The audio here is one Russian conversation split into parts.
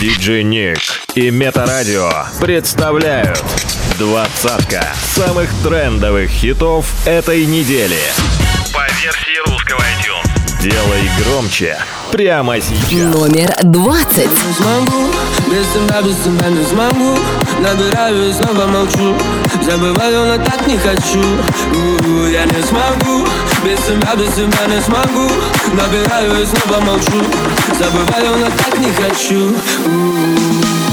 Диджей Ник и Метарадио представляют двадцатка самых трендовых хитов этой недели. По версии русского iTunes. Делай громче прямо сейчас. Номер двадцать. Смогу, без тебя, без тебя не смогу Набираю и снова молчу Забываю, но так не хочу У-у-у, Я не смогу, без тебя, без тебя не смогу Набираю и снова молчу Забываю, но так не хочу У-у-у. Сколько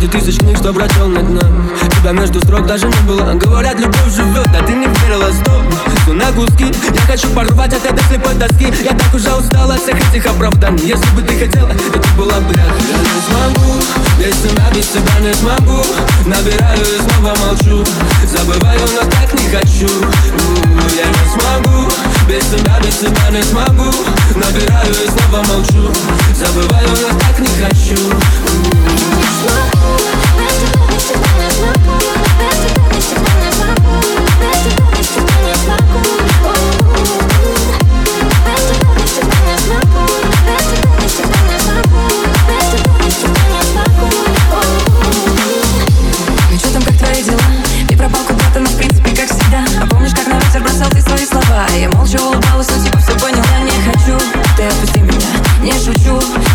Среди тысяч книг, что прочел на дне Тебя между строк даже не было. Говорят, любовь живет, а ты не верила, стоп Все на куски, я хочу порвать от этой слепой доски. Я так уже устала от всех этих оправданий. Если бы ты хотела, это была бы рядом Я не смогу, без тебя, без тебя не смогу. Набираю и снова молчу. Забываю, но так не хочу. Я не смогу, без тебя, без тебя не смогу. Набираю и снова молчу. Забываю, но так не хочу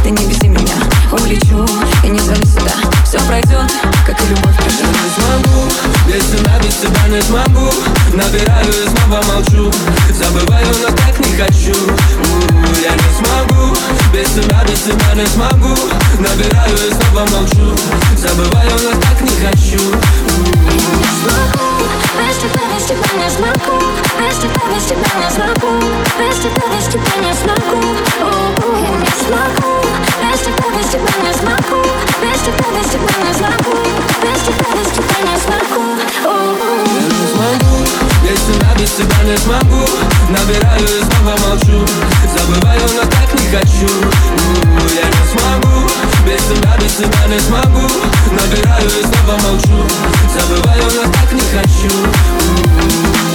Ты не беси меня, улечу. И не звони сюда, все пройдет, тебя не смогу. Набираю и снова молчу. Забываю, но так не хочу. У-у-у, Я не смогу. Без тебя, без тебя не смогу. Набираю и снова молчу. Забываю, но так не хочу. Без тебя, без тебя не смогу Без тебя, без тебя не смогу Без тебя, без тебя не смогу У-у, Я не смогу Без тебя, без тебя не смогу Без тебя, без тебя не смогу Без тебя, без тебя не смогу У-у. Я не смогу Без тебя, без тебя не смогу Набираю и снова молчу Забываю, но Без тебя, без тебя не смогу. Набираю и снова молчу. Забываю, но так не хочу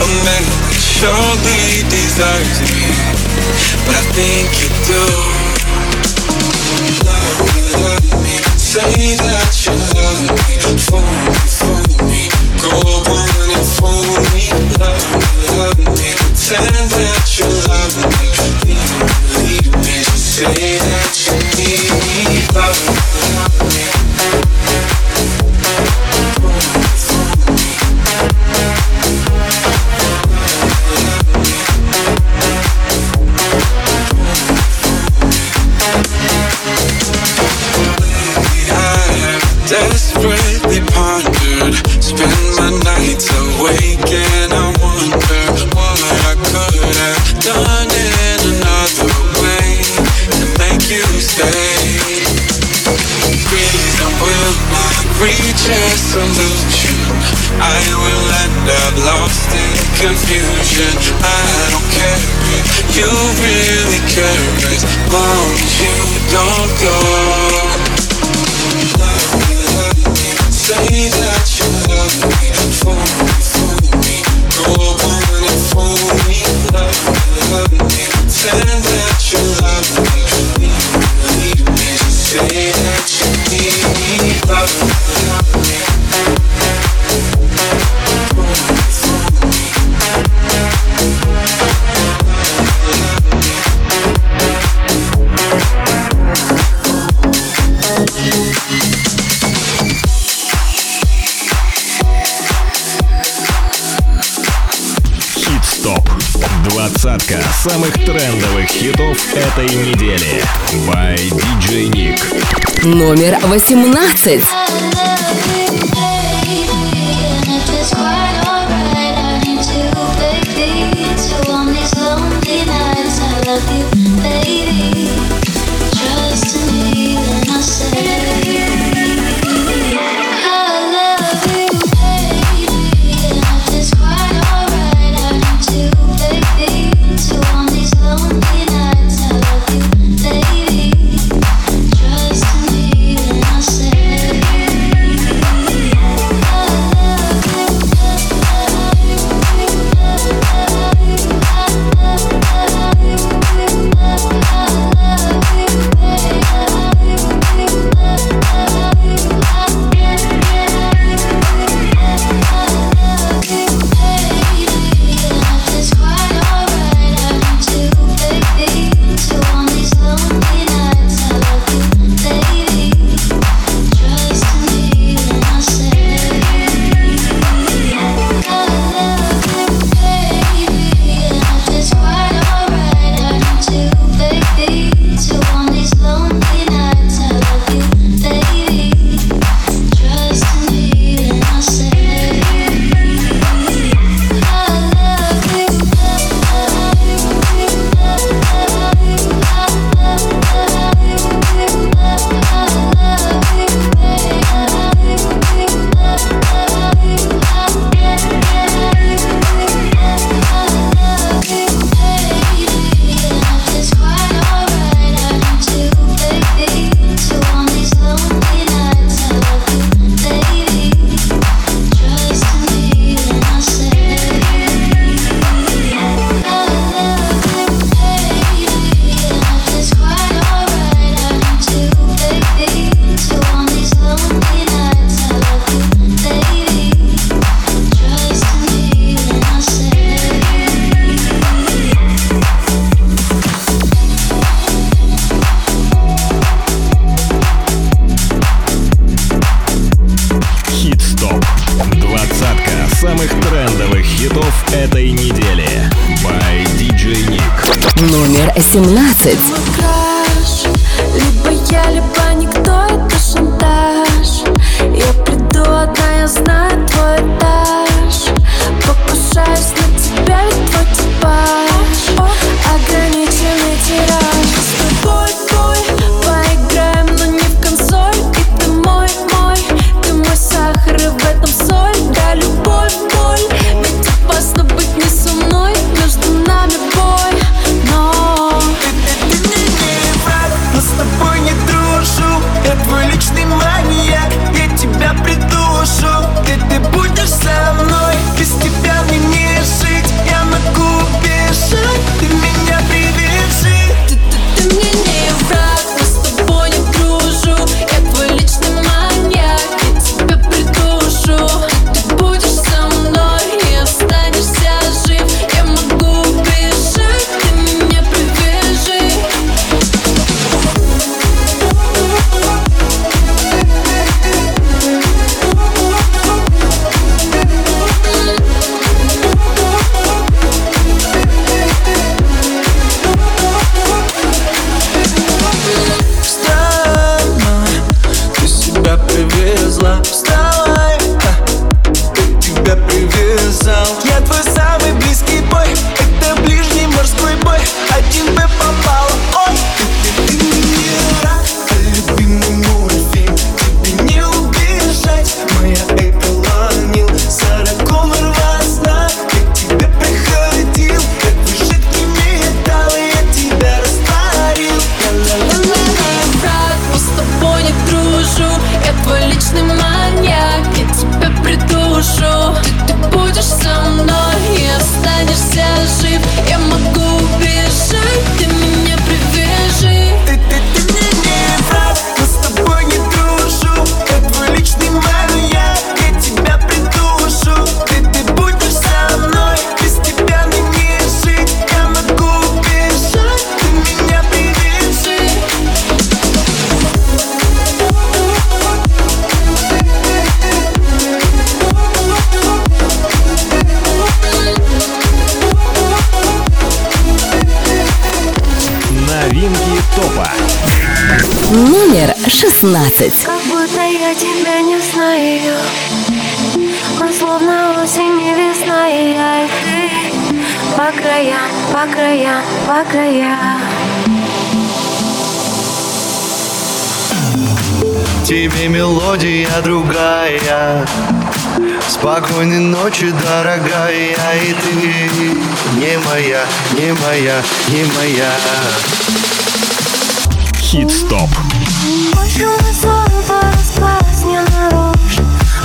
a man that surely deserves me, but I think you do. Love me, love me Say that you love me, fool me, fool me. Go on and fool me, love me, love me. Pretend that you love me, leave me, leave me. Say salute you. I will end up lost in confusion. I don't care if you really care as long as you don't go. Say that you love me, fool me, fool me, go on and fool me, love me, love me, pretend that you love me, leave me, leave me, say that you need me, love me. Двадцатка самых трендовых хитов этой недели. By DJ Nick. Номер восемнадцать. Мелодия другая. Спокойной ночи, дорогая И ты не моя, не моя, не моя. Хит-стоп.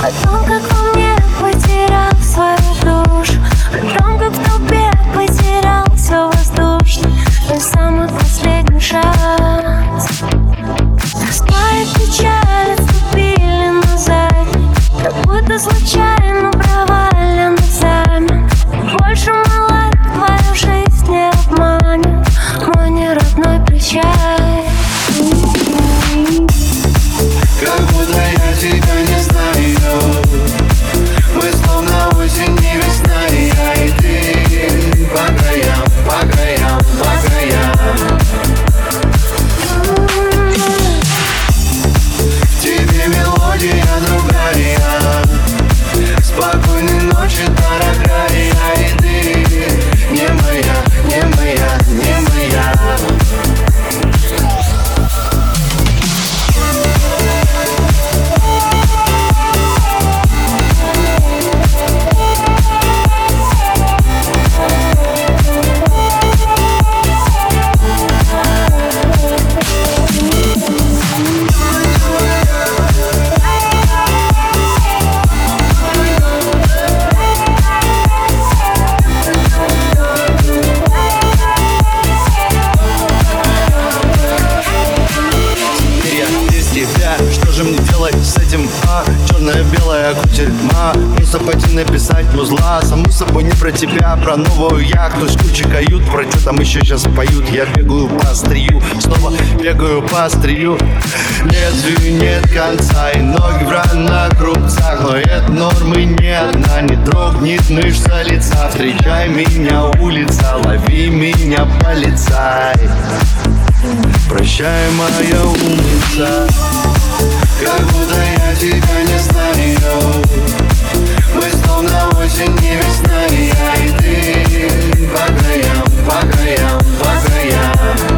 О том, как во мне потерял свою душу. О том, как в толпе потерял все воздушно Мой самый последний шанс случайно про тебя, про новую яхту. С кучей кают, про что там еще сейчас поют. Я бегаю по острию, снова бегаю по острию. Лезвию нет конца и ноги в ранах рубцах Но это нормы не одна, не дрогнет мышца лица. Встречай меня, улица, лови меня, полицай Прощай, моя умница. Как будто я тебя не знаю Словно осень и весна И я и ты. По краям, по краям, по краям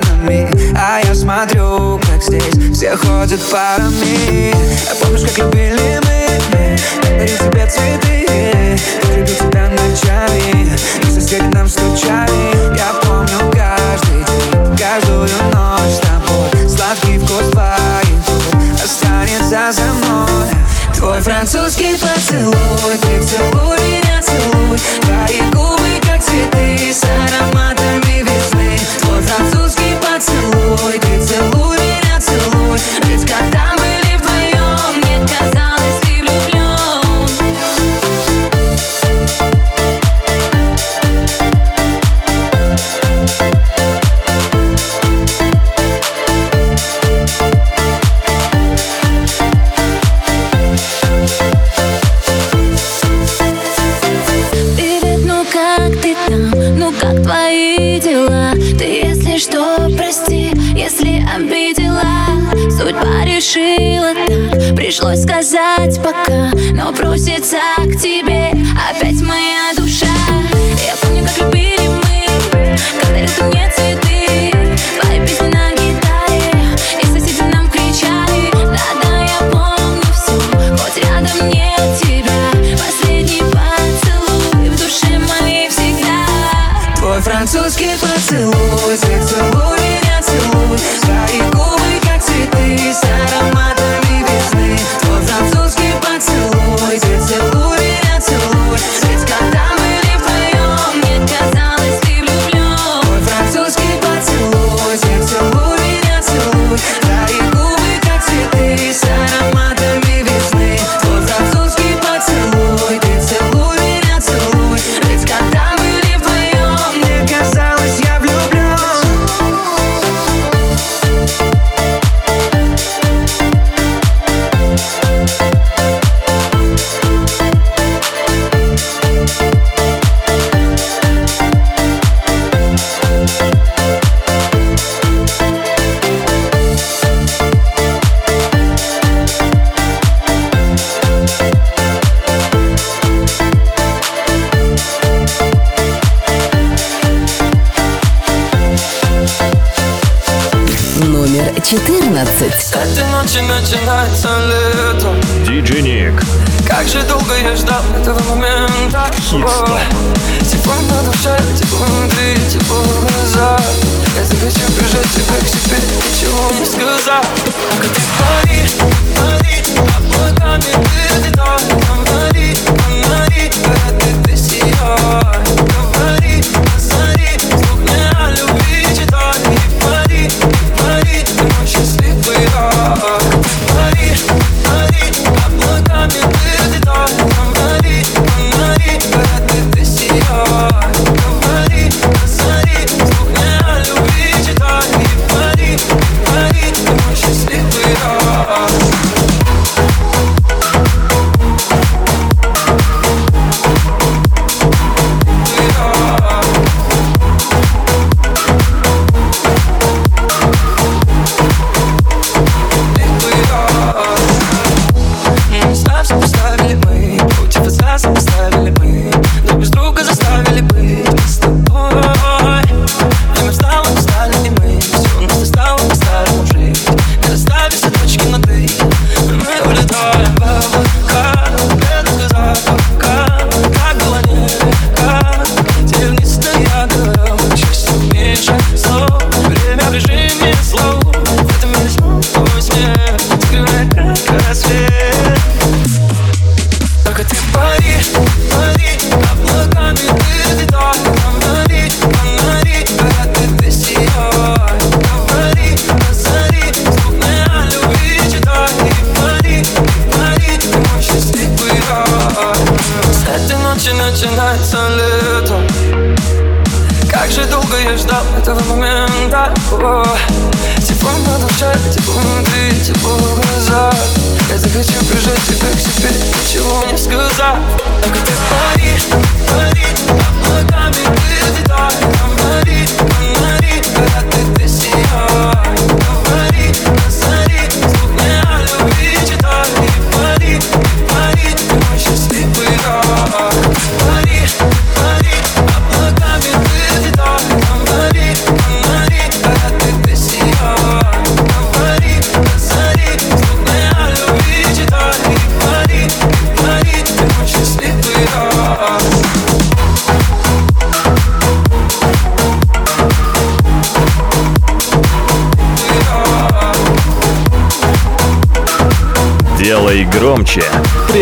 океанами А я смотрю, как здесь все ходят парами. А помнишь, как любили мы, я дарил тебе цветы Люблю тебя ночами, и соседи нам стучали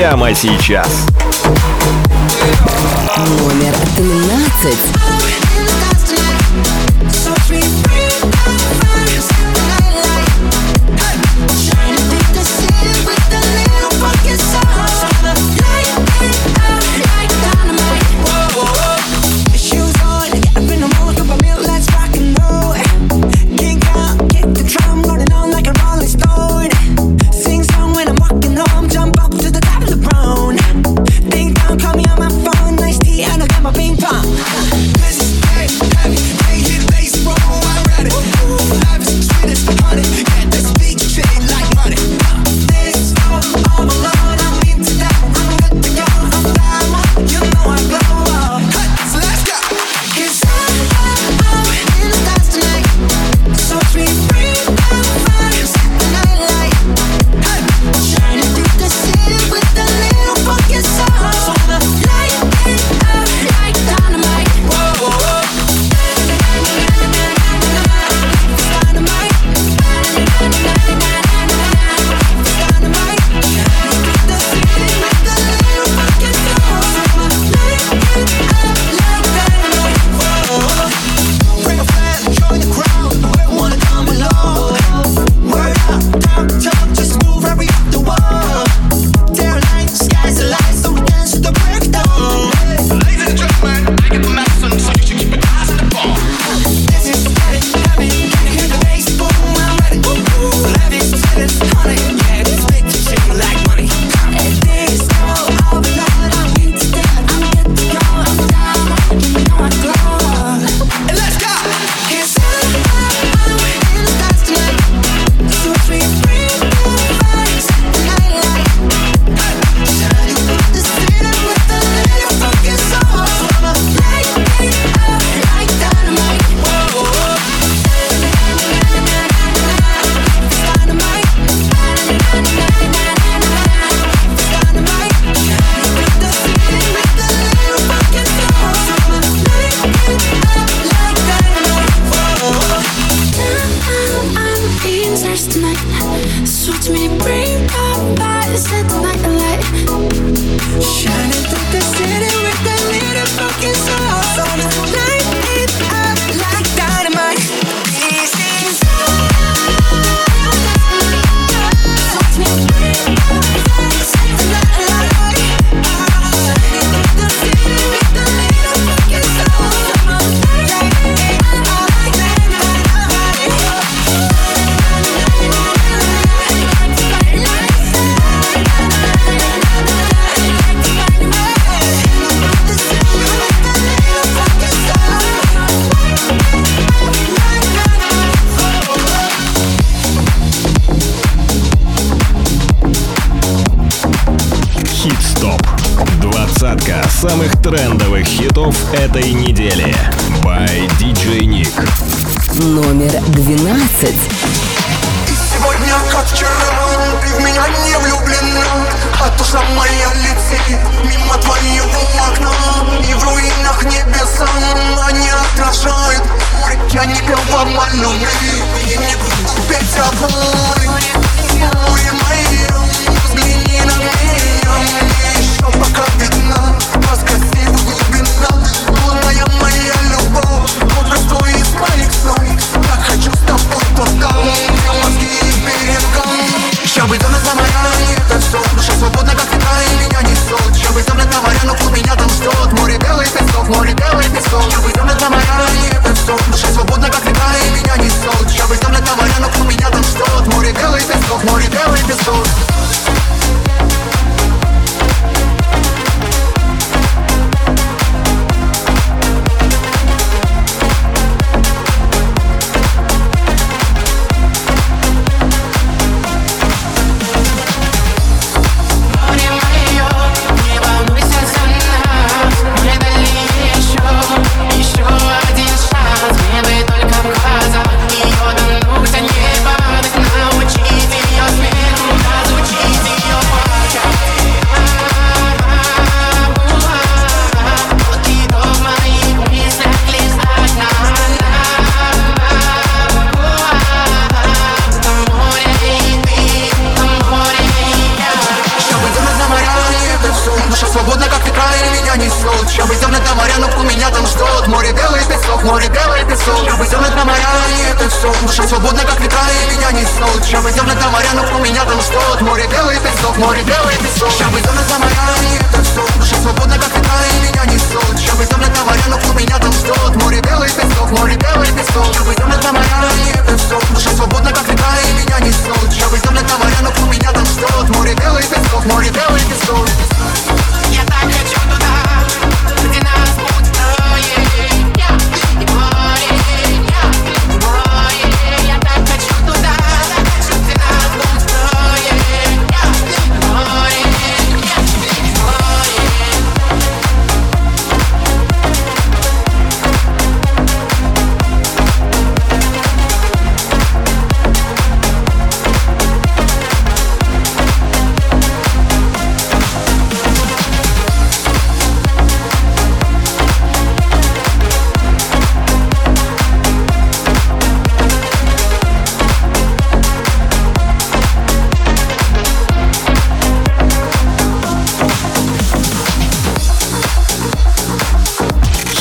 прямо сейчас. Номер 13.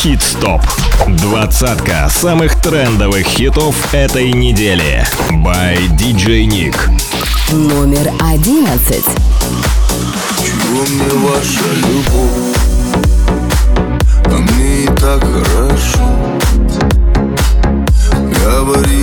Хит Стоп. Двадцатка самых трендовых хитов этой недели. By DJ Nick. Номер одиннадцать. Чего мне ваша любовь? А мне и так хорошо. Говори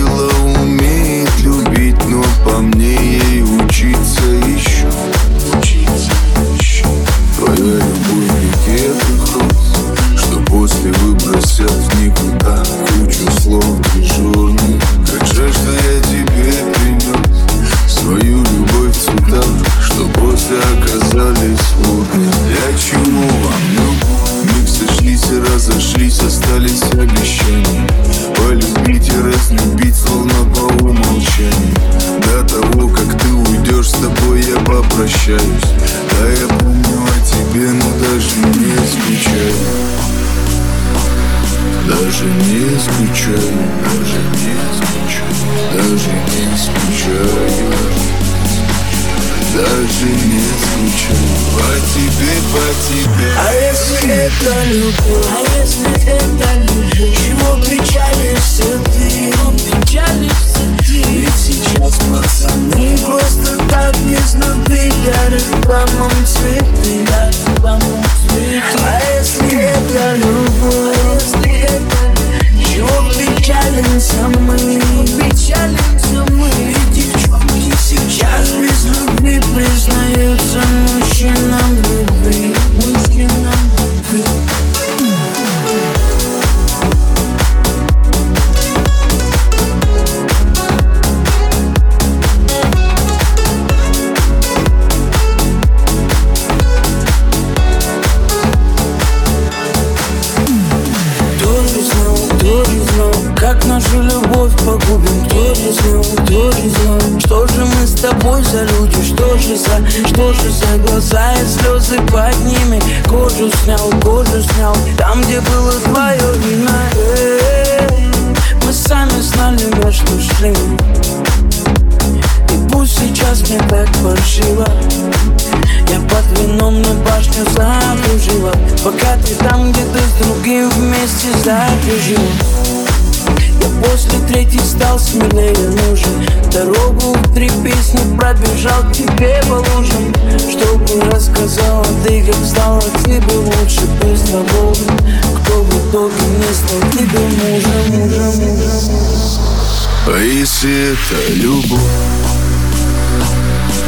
это любовь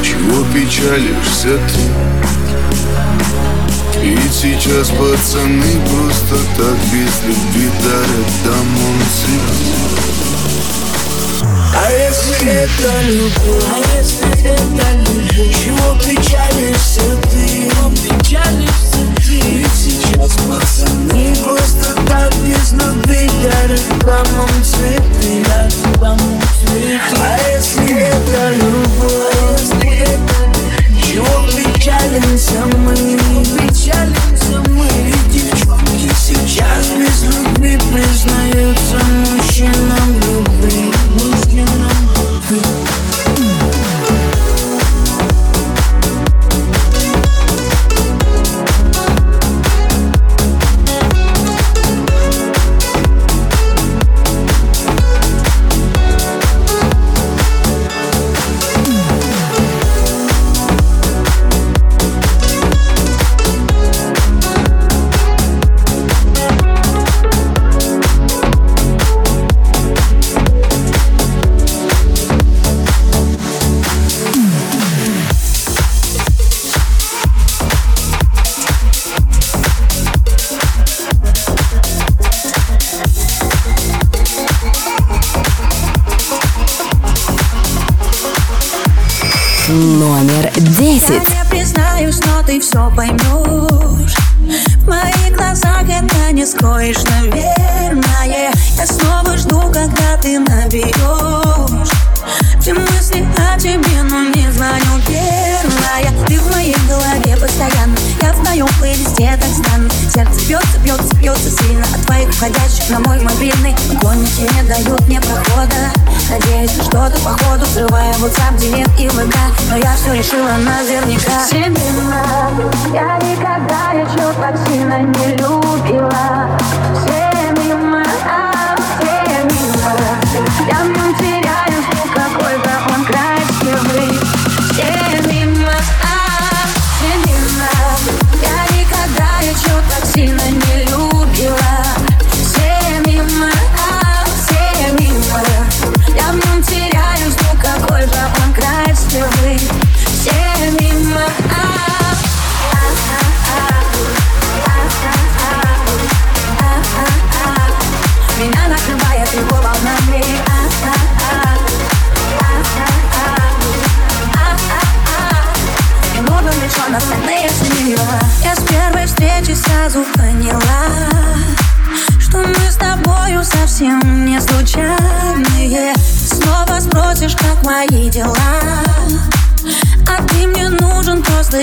Чего печалишься ты? И сейчас пацаны просто так без любви дарят домой цветы А если это любовь? А если это любовь? Чего печалишься ты? Чего печалишься ты? сейчас не Просто так без нужды Я рекламам цветы, я рекламам цветы А если это любовь, чего печалимся мы?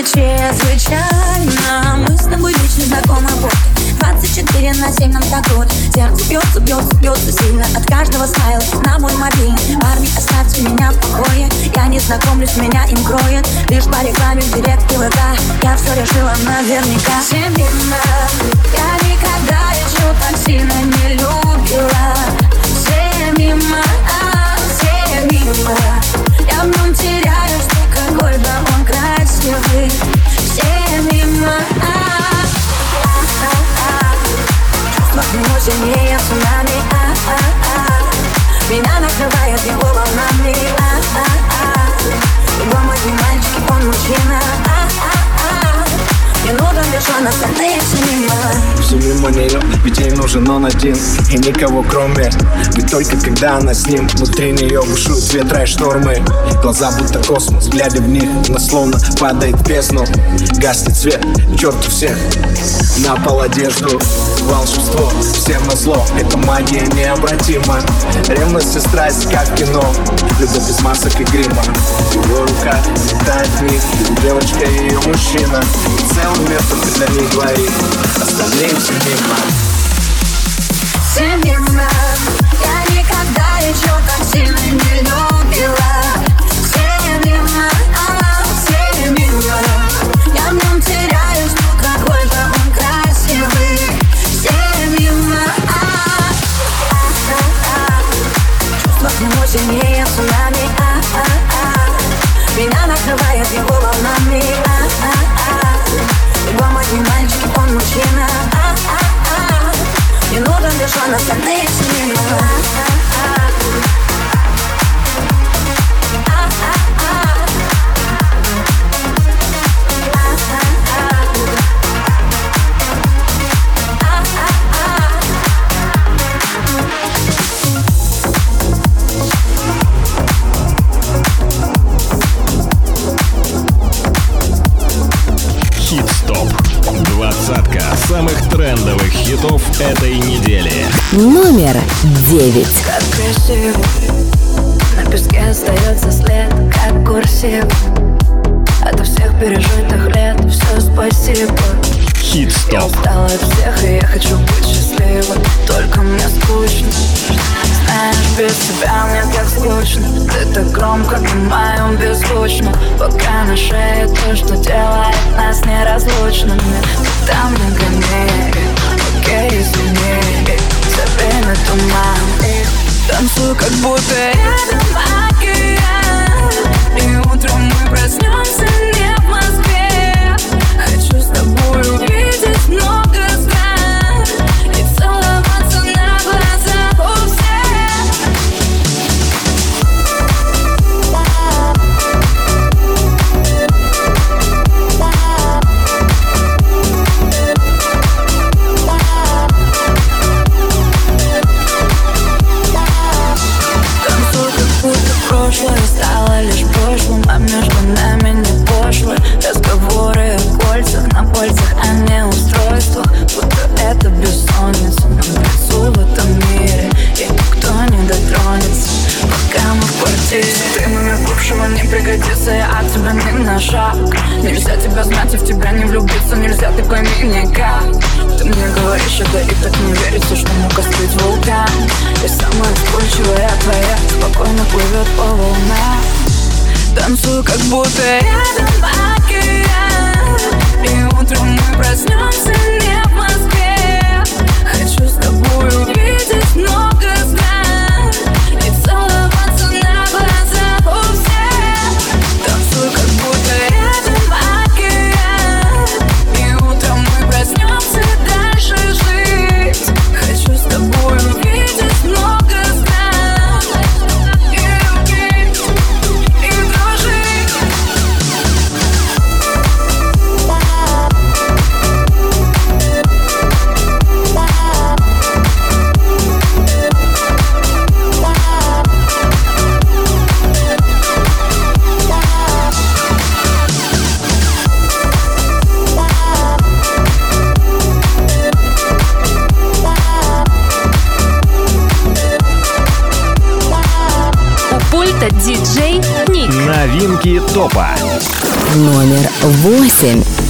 чрезвычайно. Мы с тобой вечно знакомы вот. 24 на 7 нам так вот. Сердце бьется, бьется, бьется сильно От каждого смайл на мой мобильный Парни, оставьте меня в покое. Я не знакомлюсь, меня им кроет. Лишь по рекламе в директ ВК. Я все решила наверняка. Всем я никогда еще так сильно не люблю сильнее цунами а -а -а. Меня накрывает его волнами а -а -а. Его мой не мальчик, он мужчина а -а -а. Мне нужен лишь он, остальные все мимо Все мимо нее, ведь ей нужен он один И никого кроме, ведь только когда она с ним Внутри нее бушуют ветра и штормы Глаза будто космос, глядя в них Она словно падает в бездну Гаснет свет, черт у всех на пол одежду Волшебство, всем на зло Это магия необратима. Ревность и страсть, как кино Любовь без масок и грима. Его рука летает в них Девочка и ее мужчина И целый мир только для них двоих. Остальные все мимо. Все мимо. Я никогда еще так сильно не любила трендовых хитов этой недели. Номер девять. Как красиво На песке остается след, как курсив. Ото всех пережитых лет все спасибо. Я Хит-стоп. устала от всех, и я хочу быть счастливой Только мне скучно. Знаешь, без тебя мне так скучно. Ты так громко моем беззвучно. Пока на шее то, что делает нас неразлучными там не гони, окей, извини Забей на туман. И танцуй, как будто рядом океан И утром мы проснемся не в Москве. Хочу с тобой увидеть много Martin.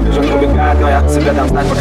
Можешь молчать, я не обижен, убегает Но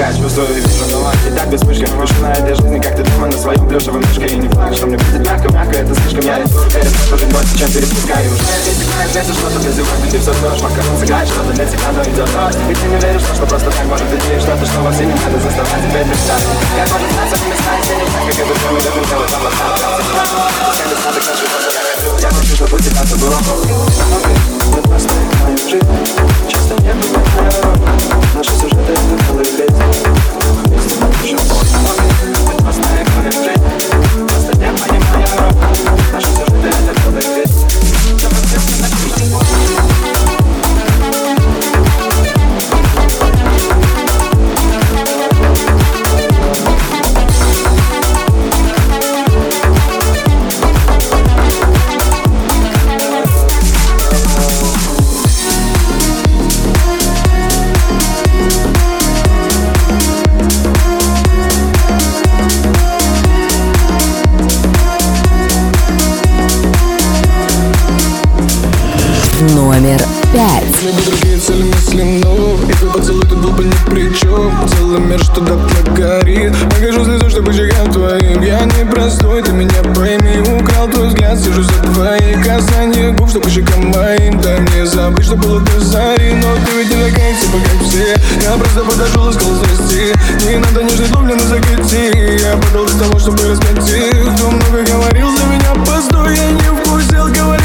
тебе Я просто подошел и сказал здрасте Не надо нежный дом, блин, закати Я подал для того, чтобы разбить Кто много говорил за меня, постой Я не вкусил, говорил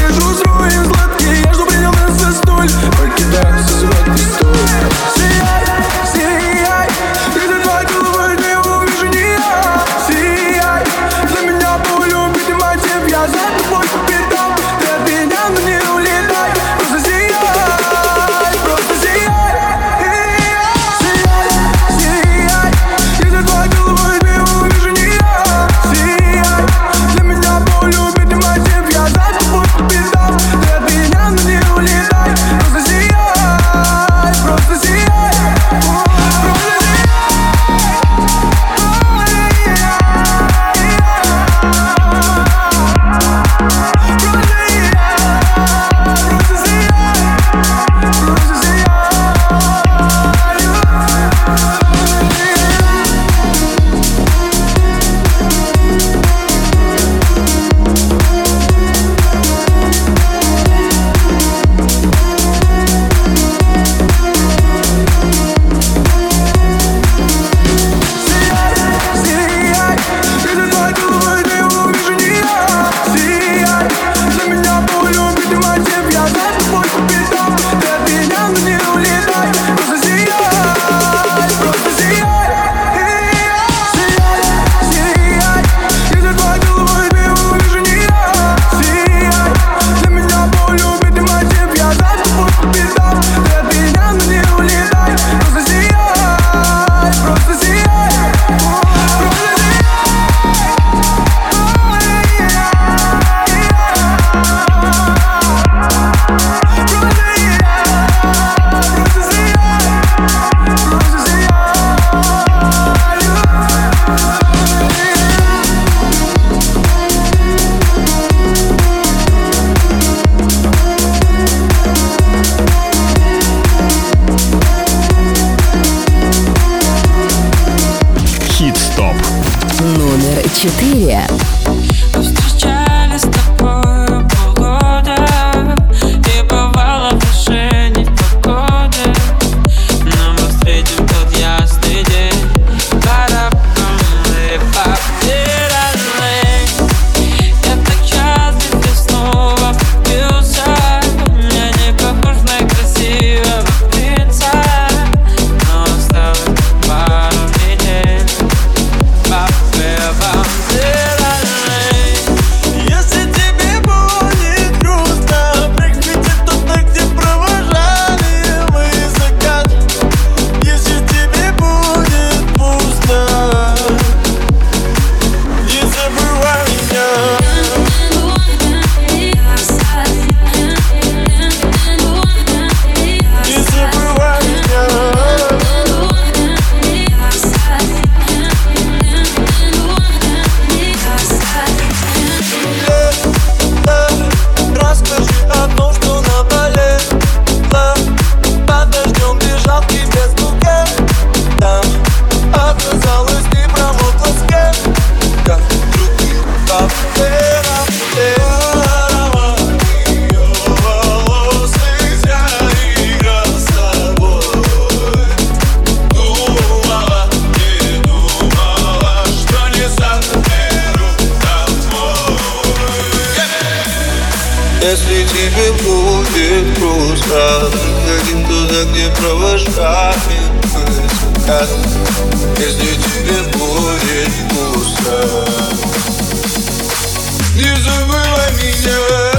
Один туда, где провожами мыслят Если тебе будет пусто. Не забывай меня.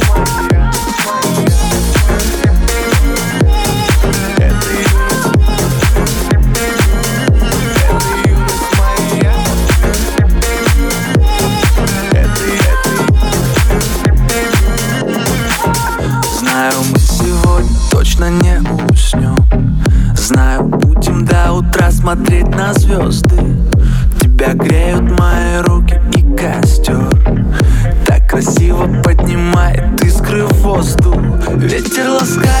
смотреть на звезды. Тебя греют мои руки и костер. Так красиво поднимает искры в воздух. Ветер ласкает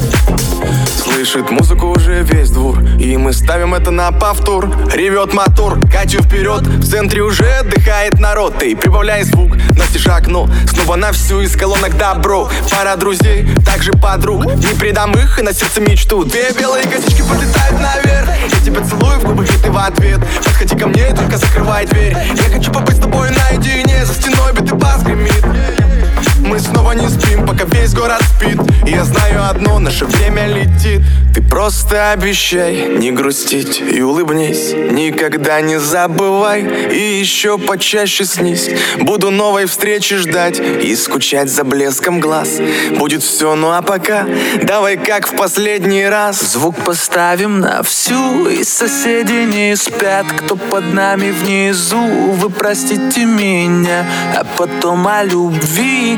Слышит музыку уже весь двор И мы ставим это на повтор. Ревет мотор, Катю вперед В центре уже отдыхает народ. И прибавляй звук, настежь окно Снова на всю из колонок добро. Пара друзей, также подруг Не предам их и на сердце мечту. Две белые косички подлетают наверх. Я тебя целую в губы, и ты в ответ. Подходи ко мне, только закрывай дверь. Я хочу побыть с тобой наедине За стеной битый бас гремит мы снова не спим, пока весь город спит. И я знаю одно, наше время летит. Ты просто обещай не грустить и улыбнись. Никогда не забывай и еще почаще снись. Буду новой встречи ждать и скучать за блеском глаз. Будет все, ну а пока давай как в последний раз. Звук поставим на всю И соседи не спят. Кто под нами внизу Вы простите меня. А потом о любви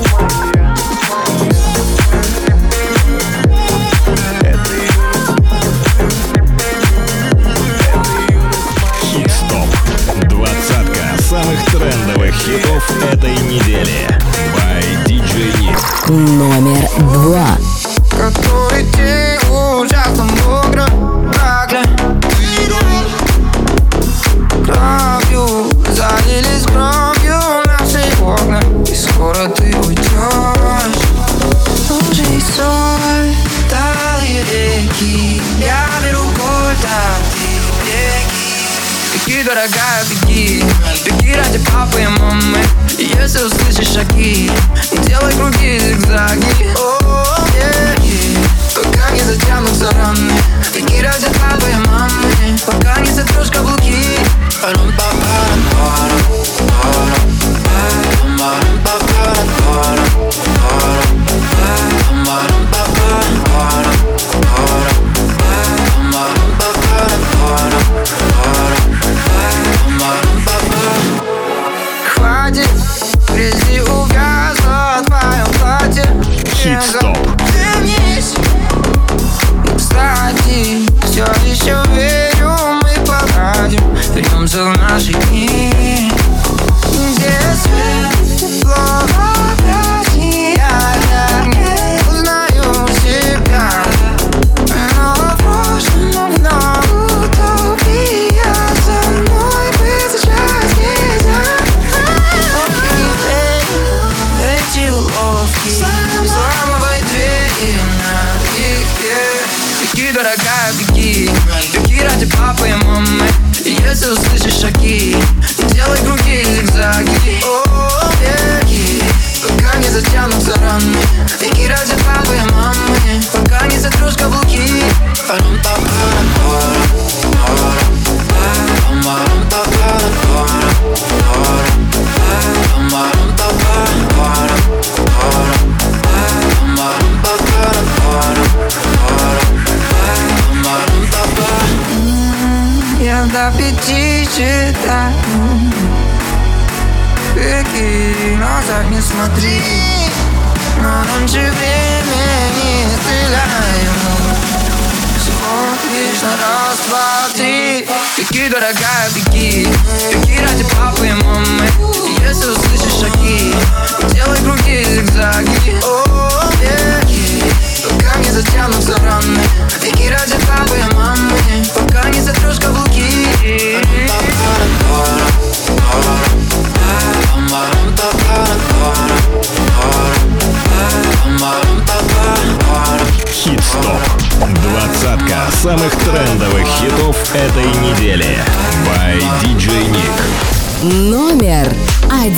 хитов этой недели. By DJ Nick. Номер два. Который день ужасно дорогая, беги. Беги ради папы и мамы. И Если услышишь шаги Делай круги, зигзаги. О, yeah. Пока не затянутся раны. Беги ради папы и мамы. Пока не сотрешь каблуки. Парам, парам, парам, парам, парам, парам, парам, парам, hits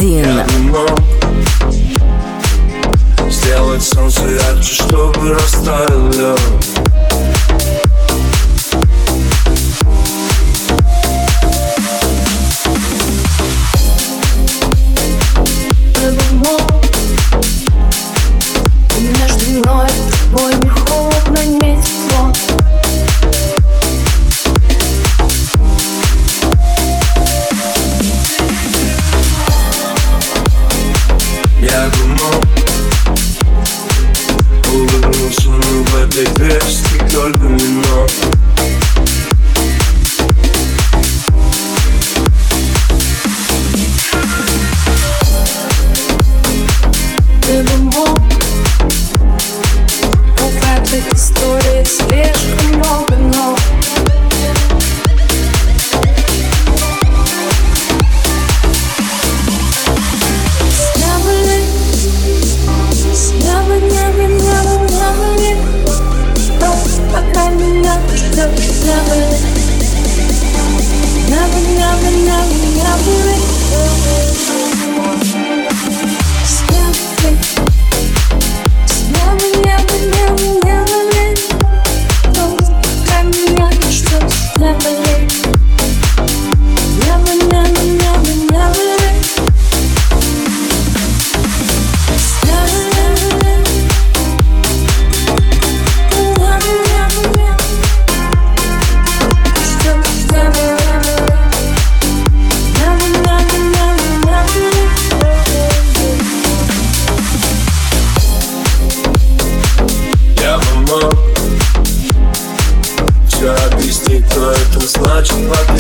один. Сделать солнце ярче, чтобы растаял лед значит пока